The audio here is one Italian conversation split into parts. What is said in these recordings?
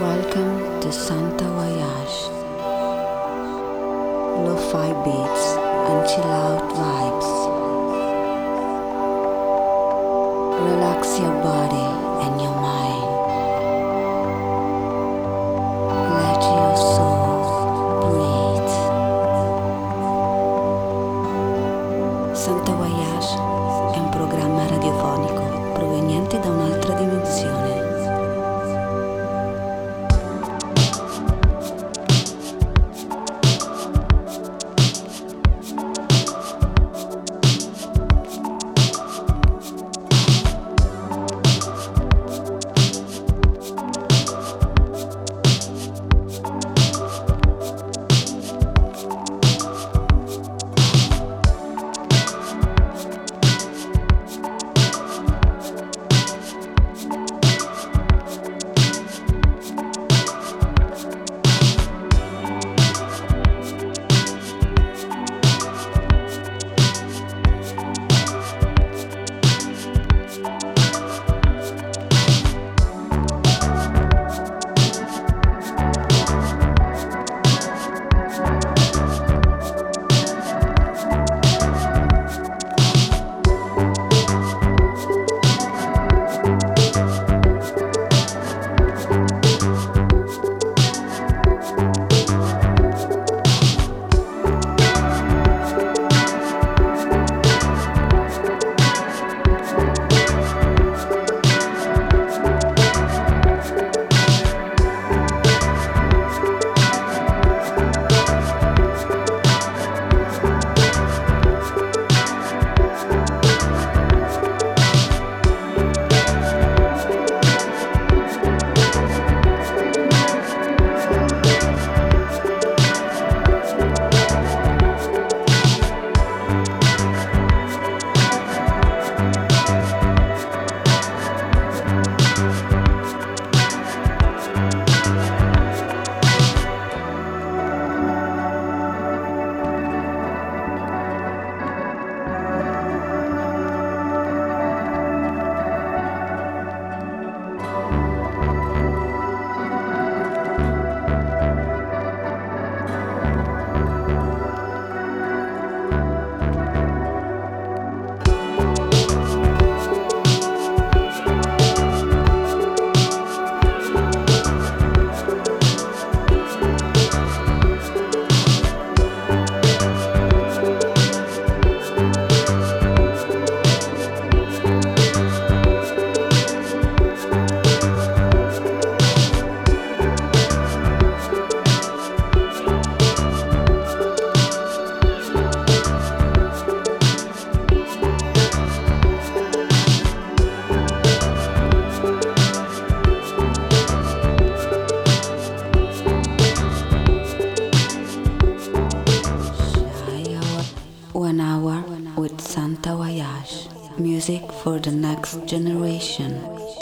Welcome to Santa Voyage. Lo-fi beats and chill out vibes. Relax your body Music for the next generation.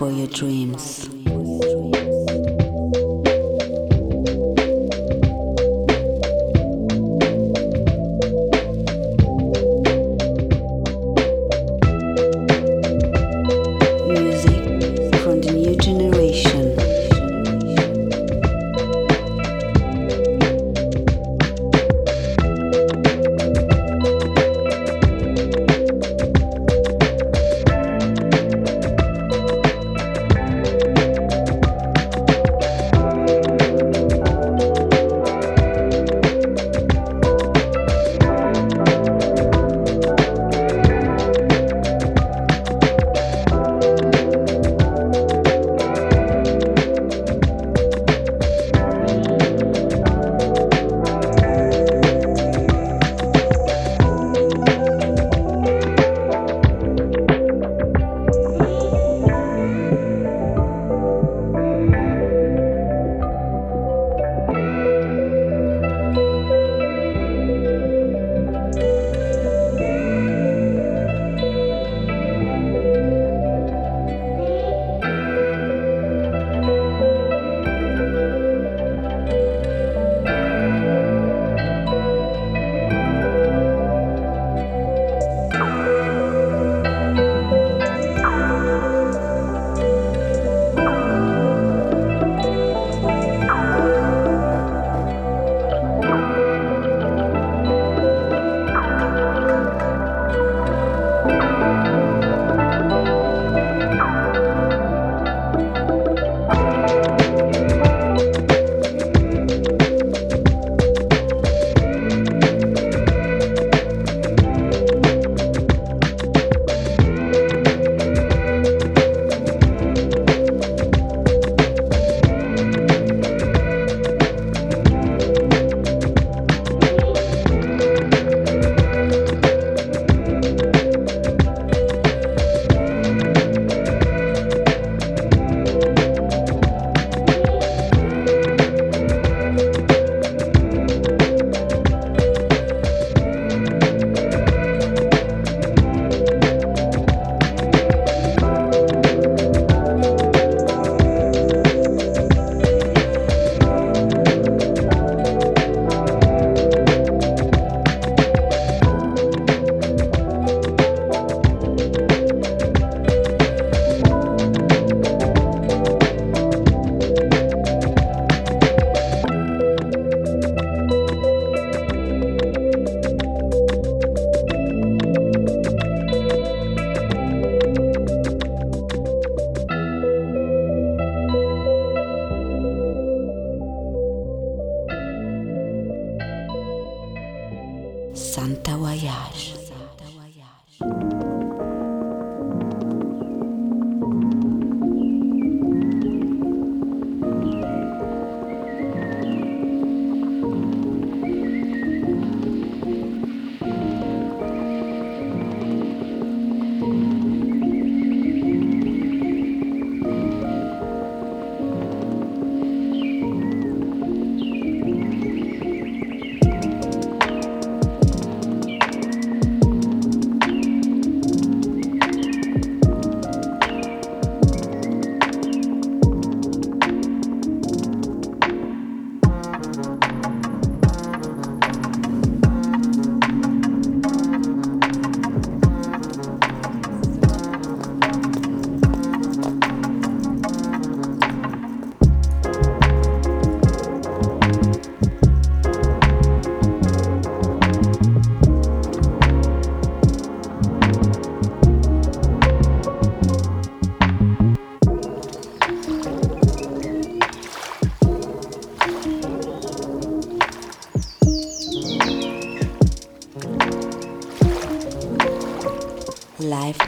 For your dreams.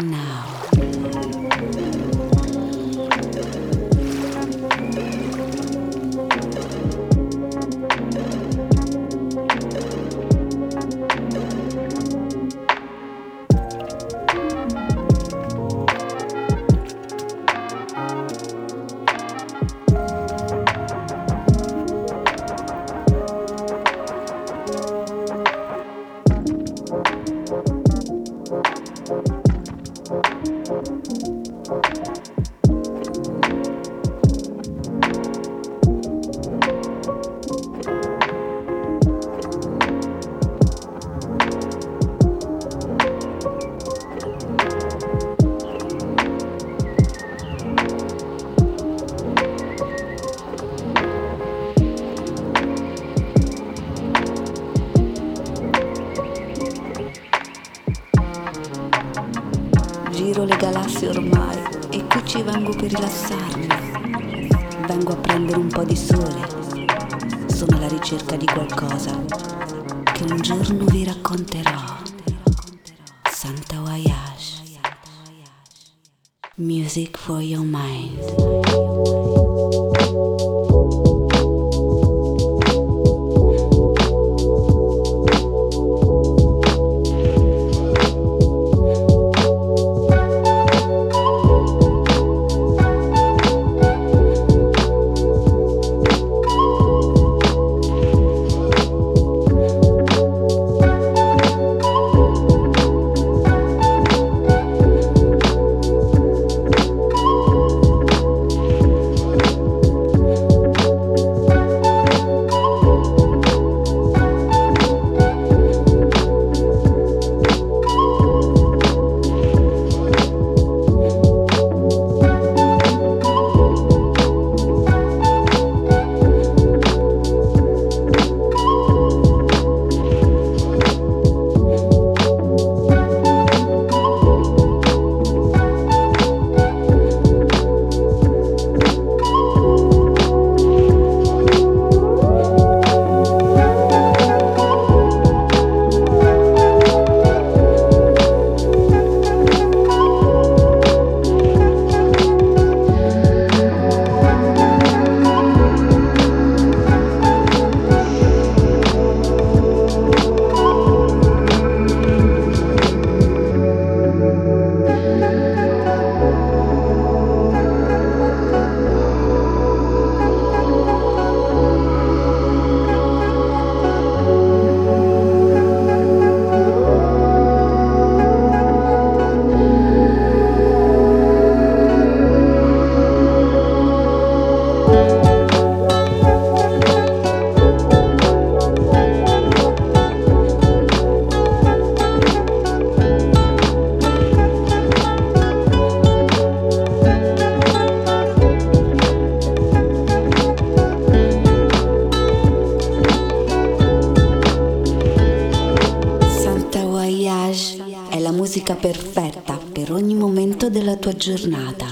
Now. Perfetta per ogni momento della tua giornata.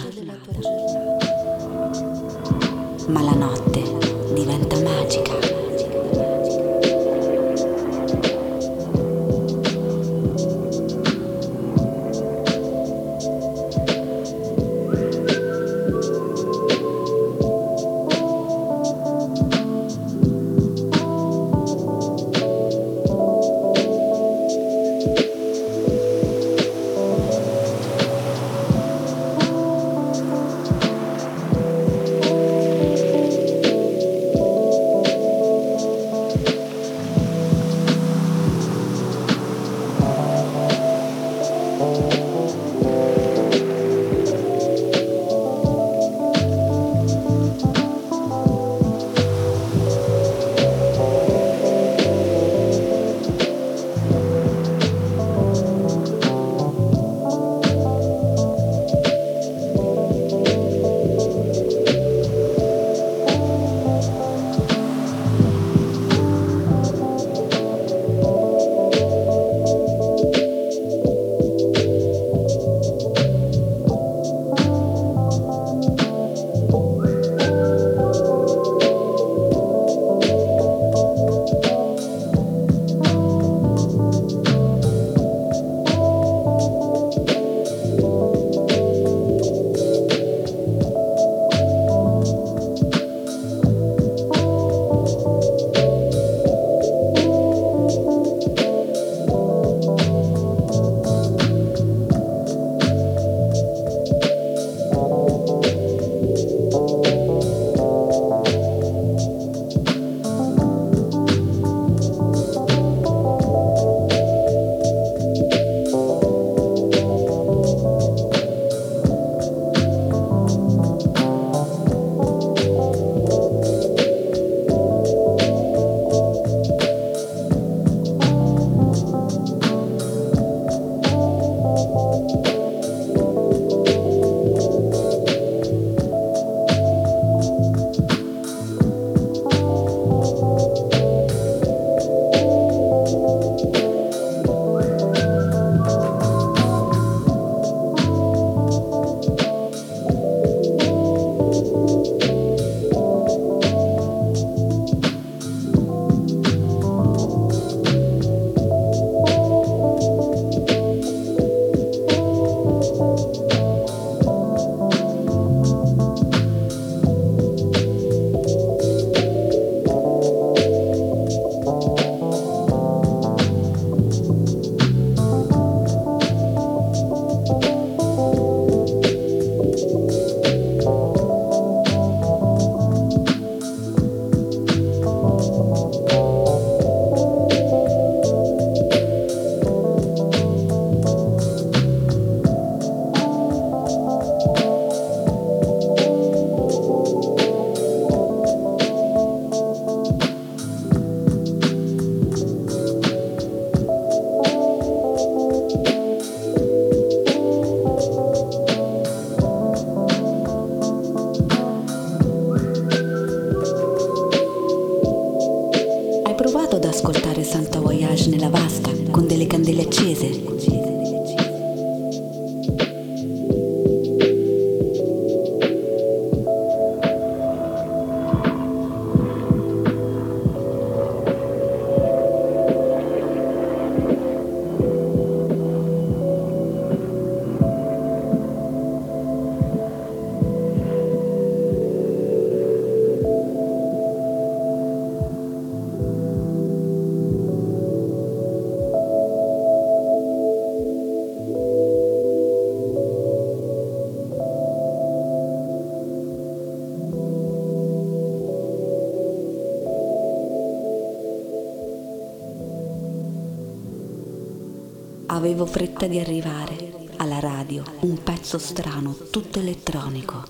Fretta di arrivare alla radio, un pezzo strano, tutto elettronico.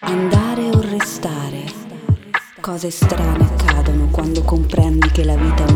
Andare o restare. Cose strane accadono quando comprendi che la vita è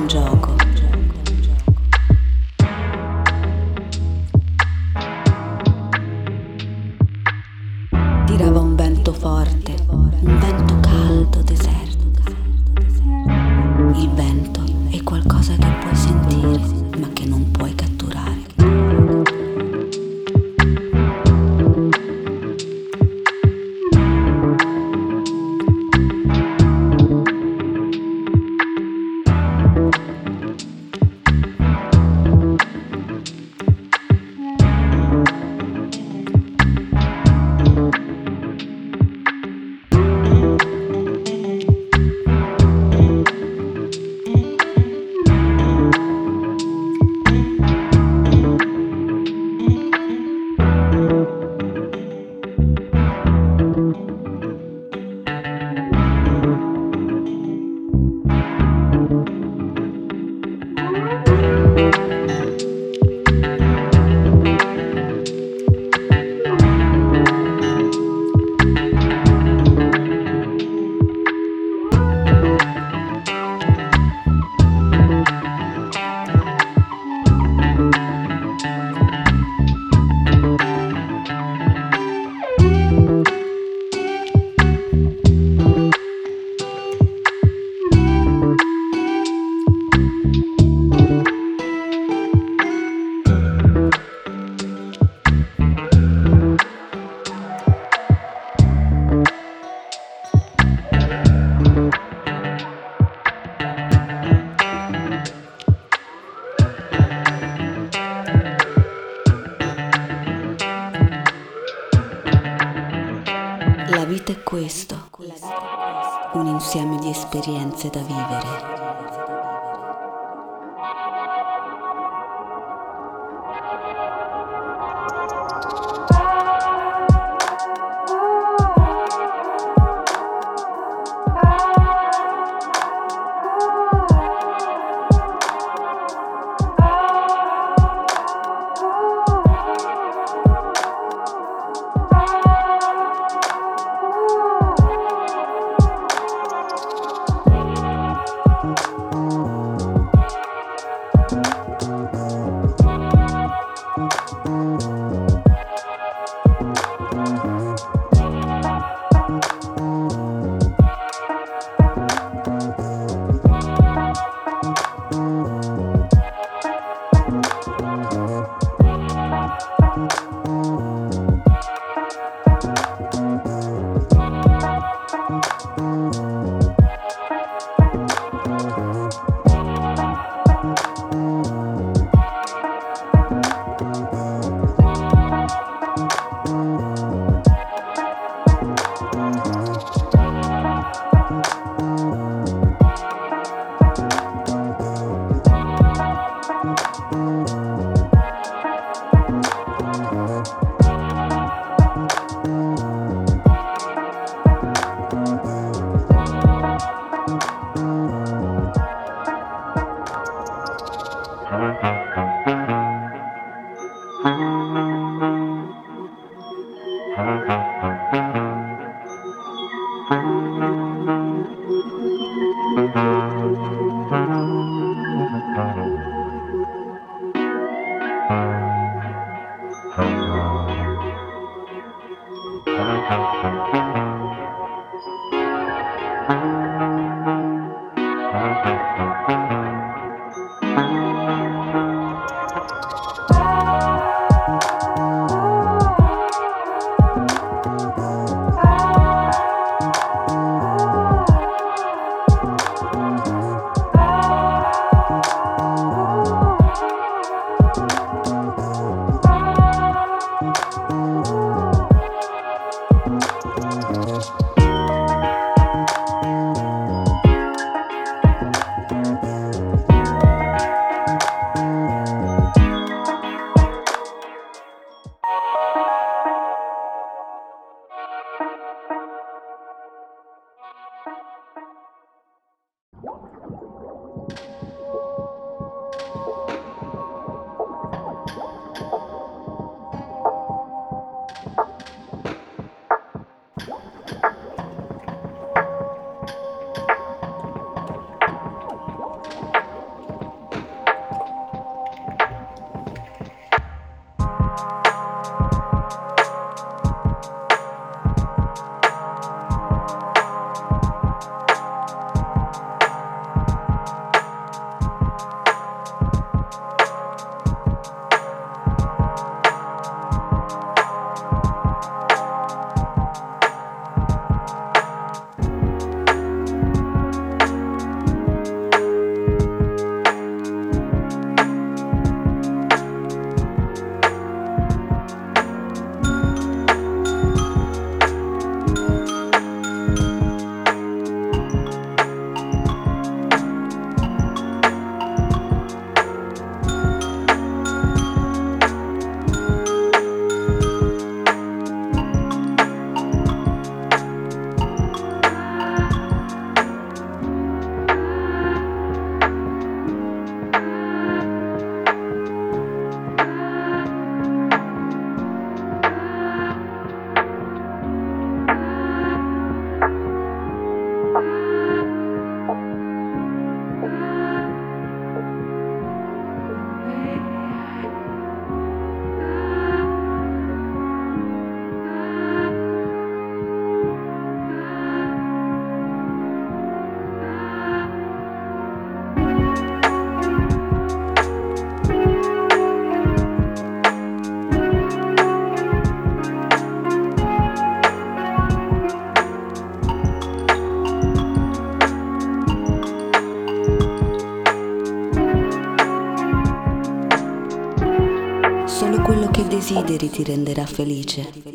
esperienze da vivere. Desideri ti renderà felice.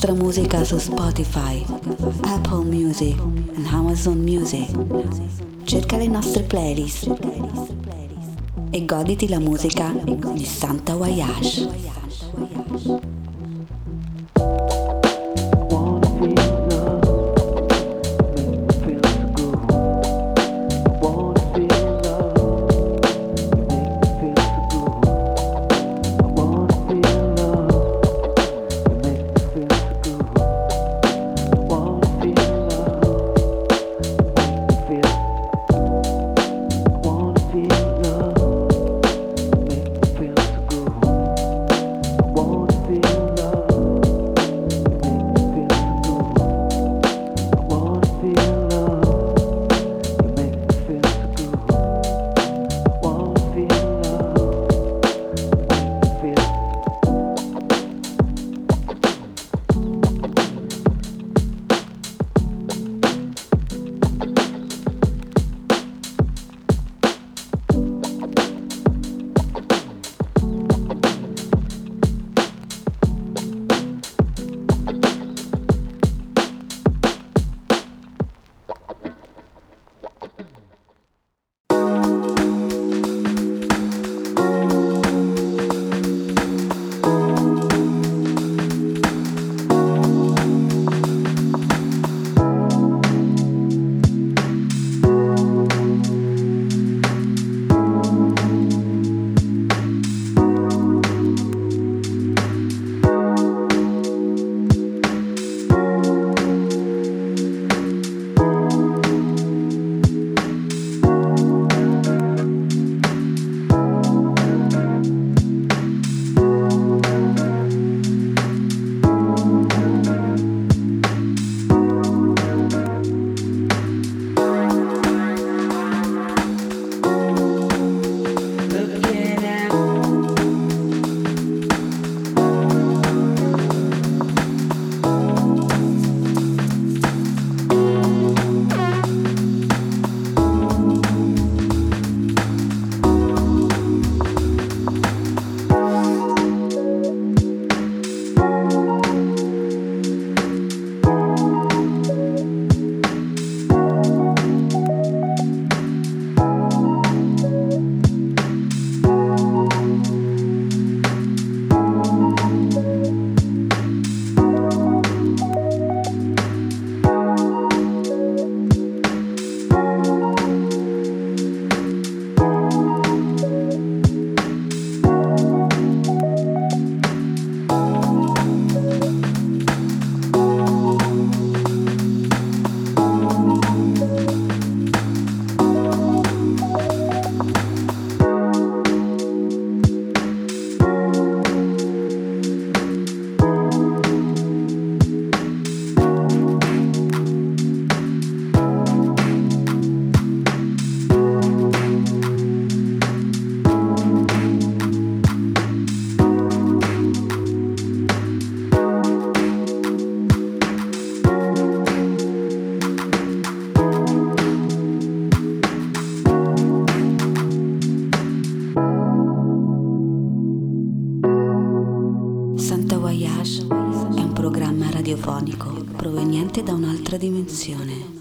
Nostra musica su Spotify, Apple Music e Amazon Music. Cerca le nostre playlist e goditi la musica di Santa Voyage. un'emozione.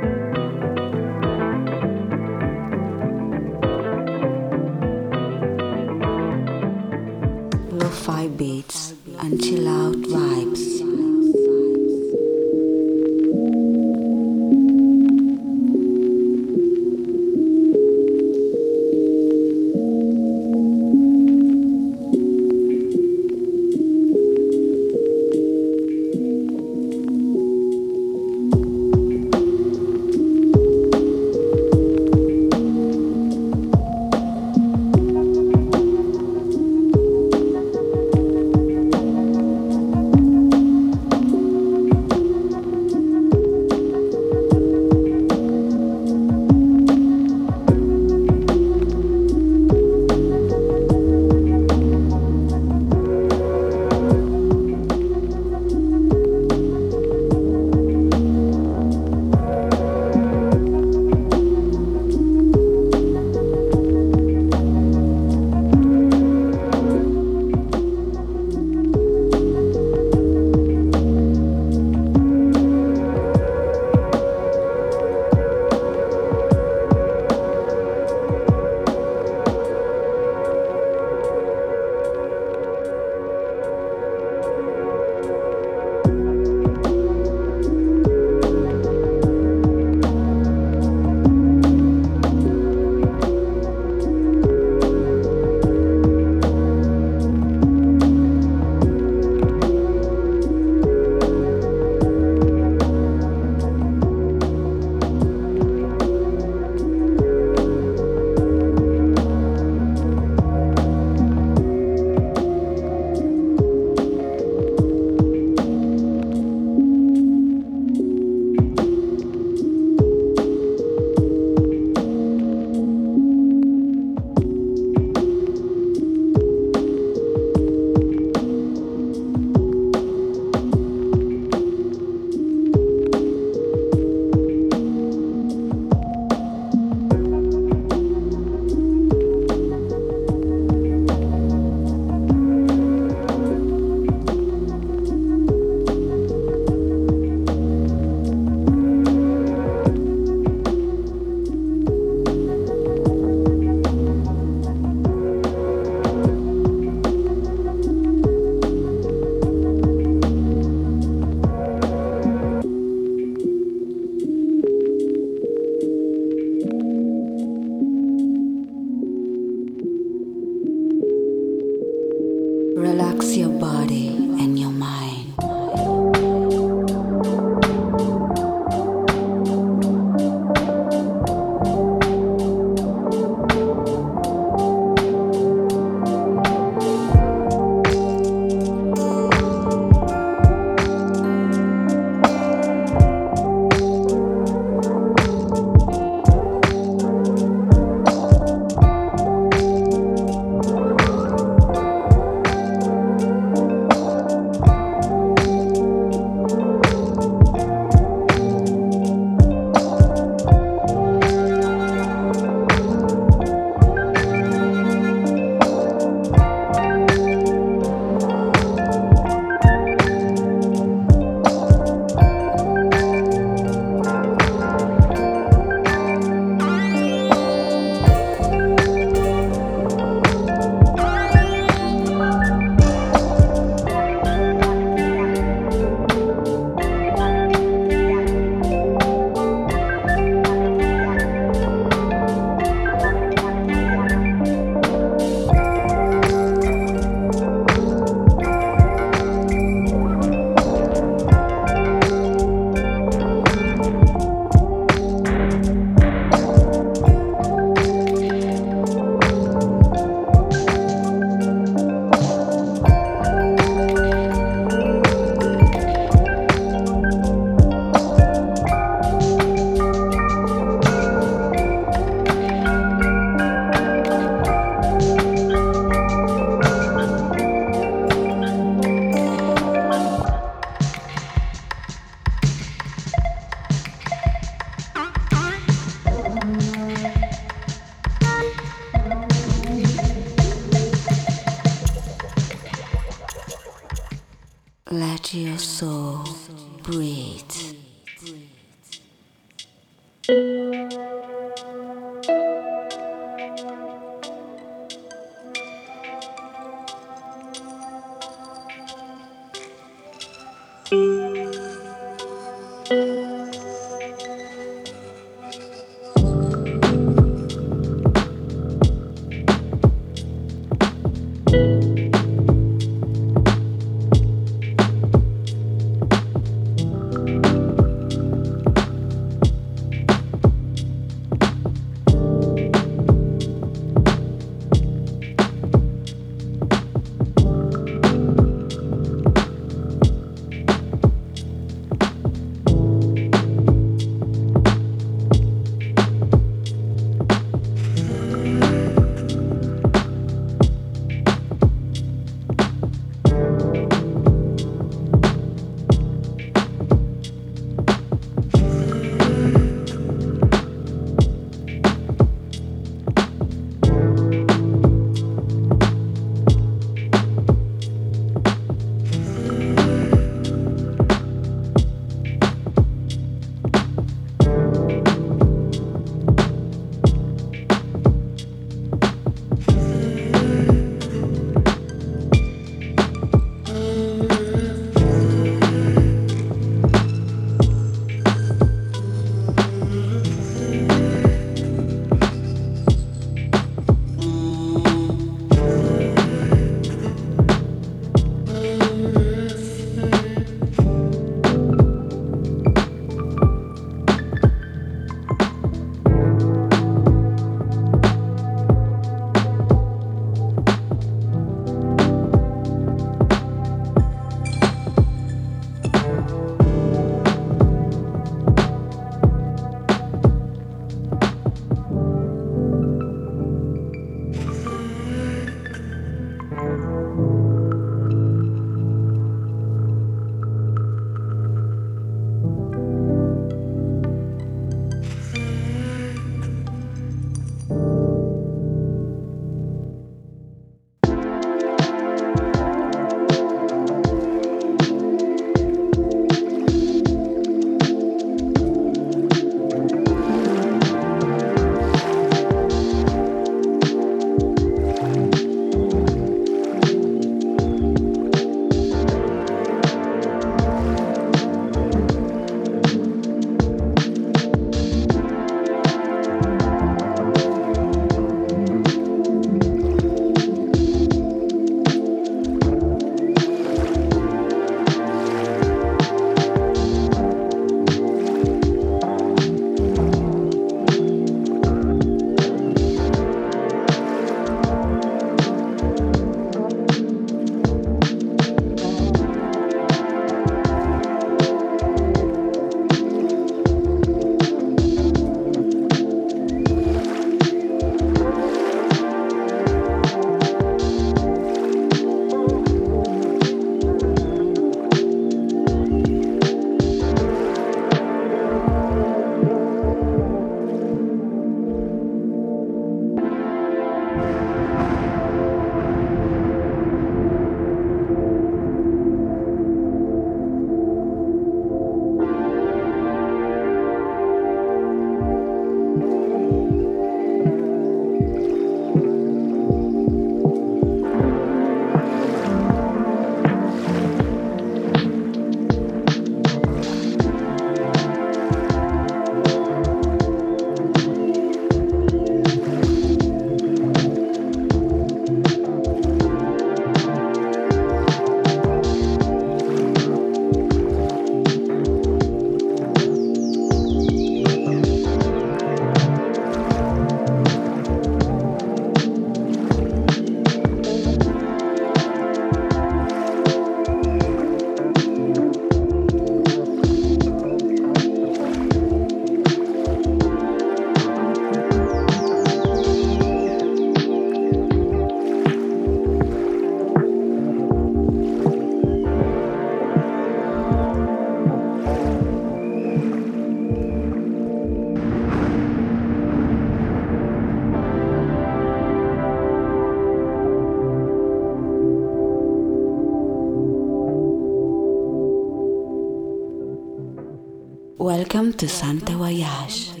Welcome to Santa Voyage.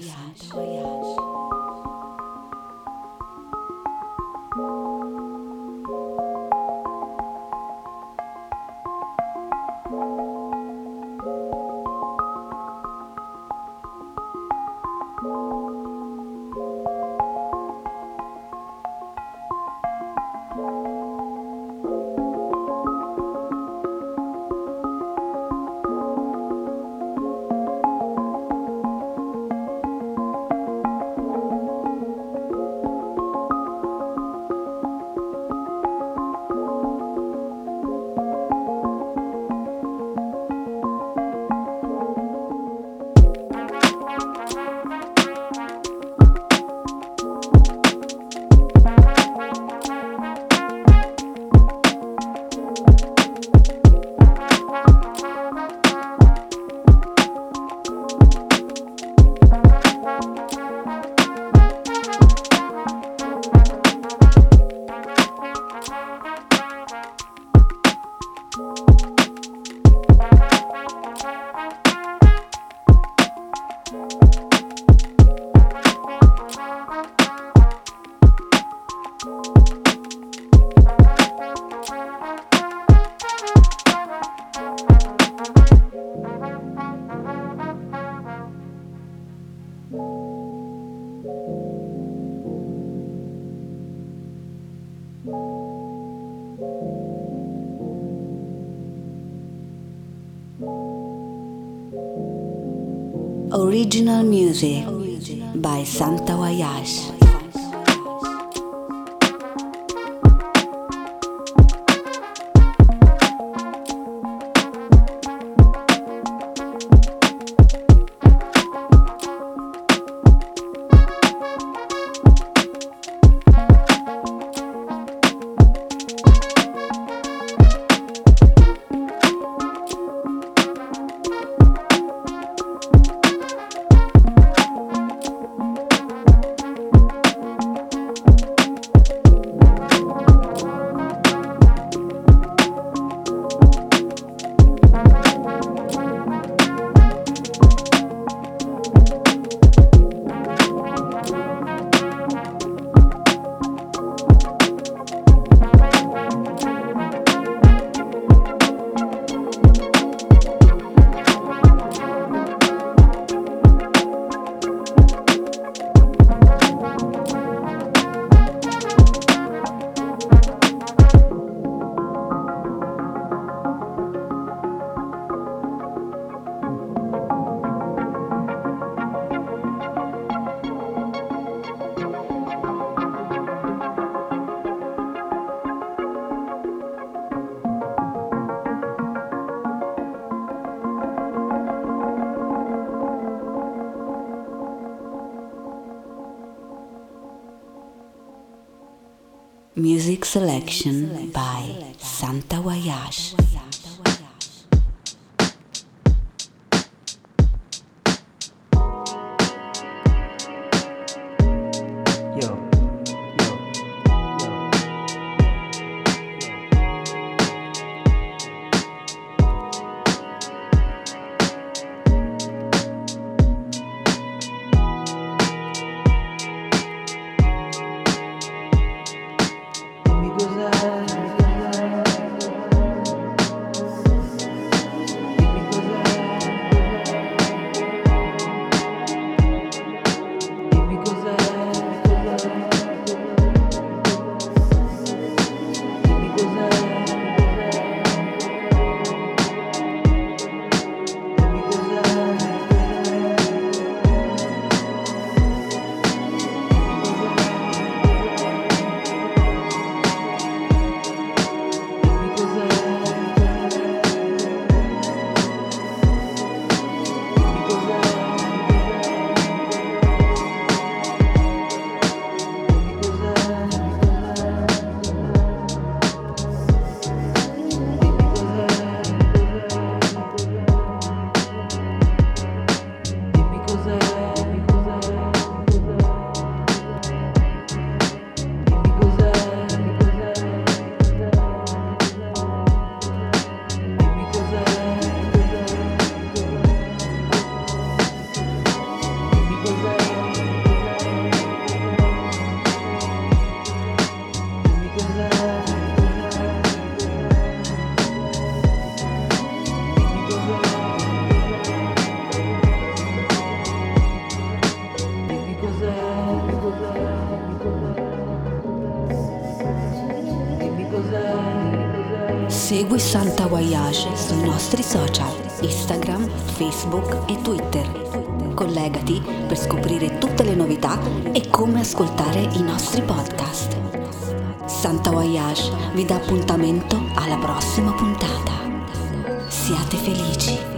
Original music by Santa Wayash. Music selection by Santa Wayash. Nostri social, Instagram, Facebook e Twitter. Collegati per scoprire tutte le novità e come ascoltare i nostri podcast. Santa Voyage vi dà appuntamento alla prossima puntata. Siate felici.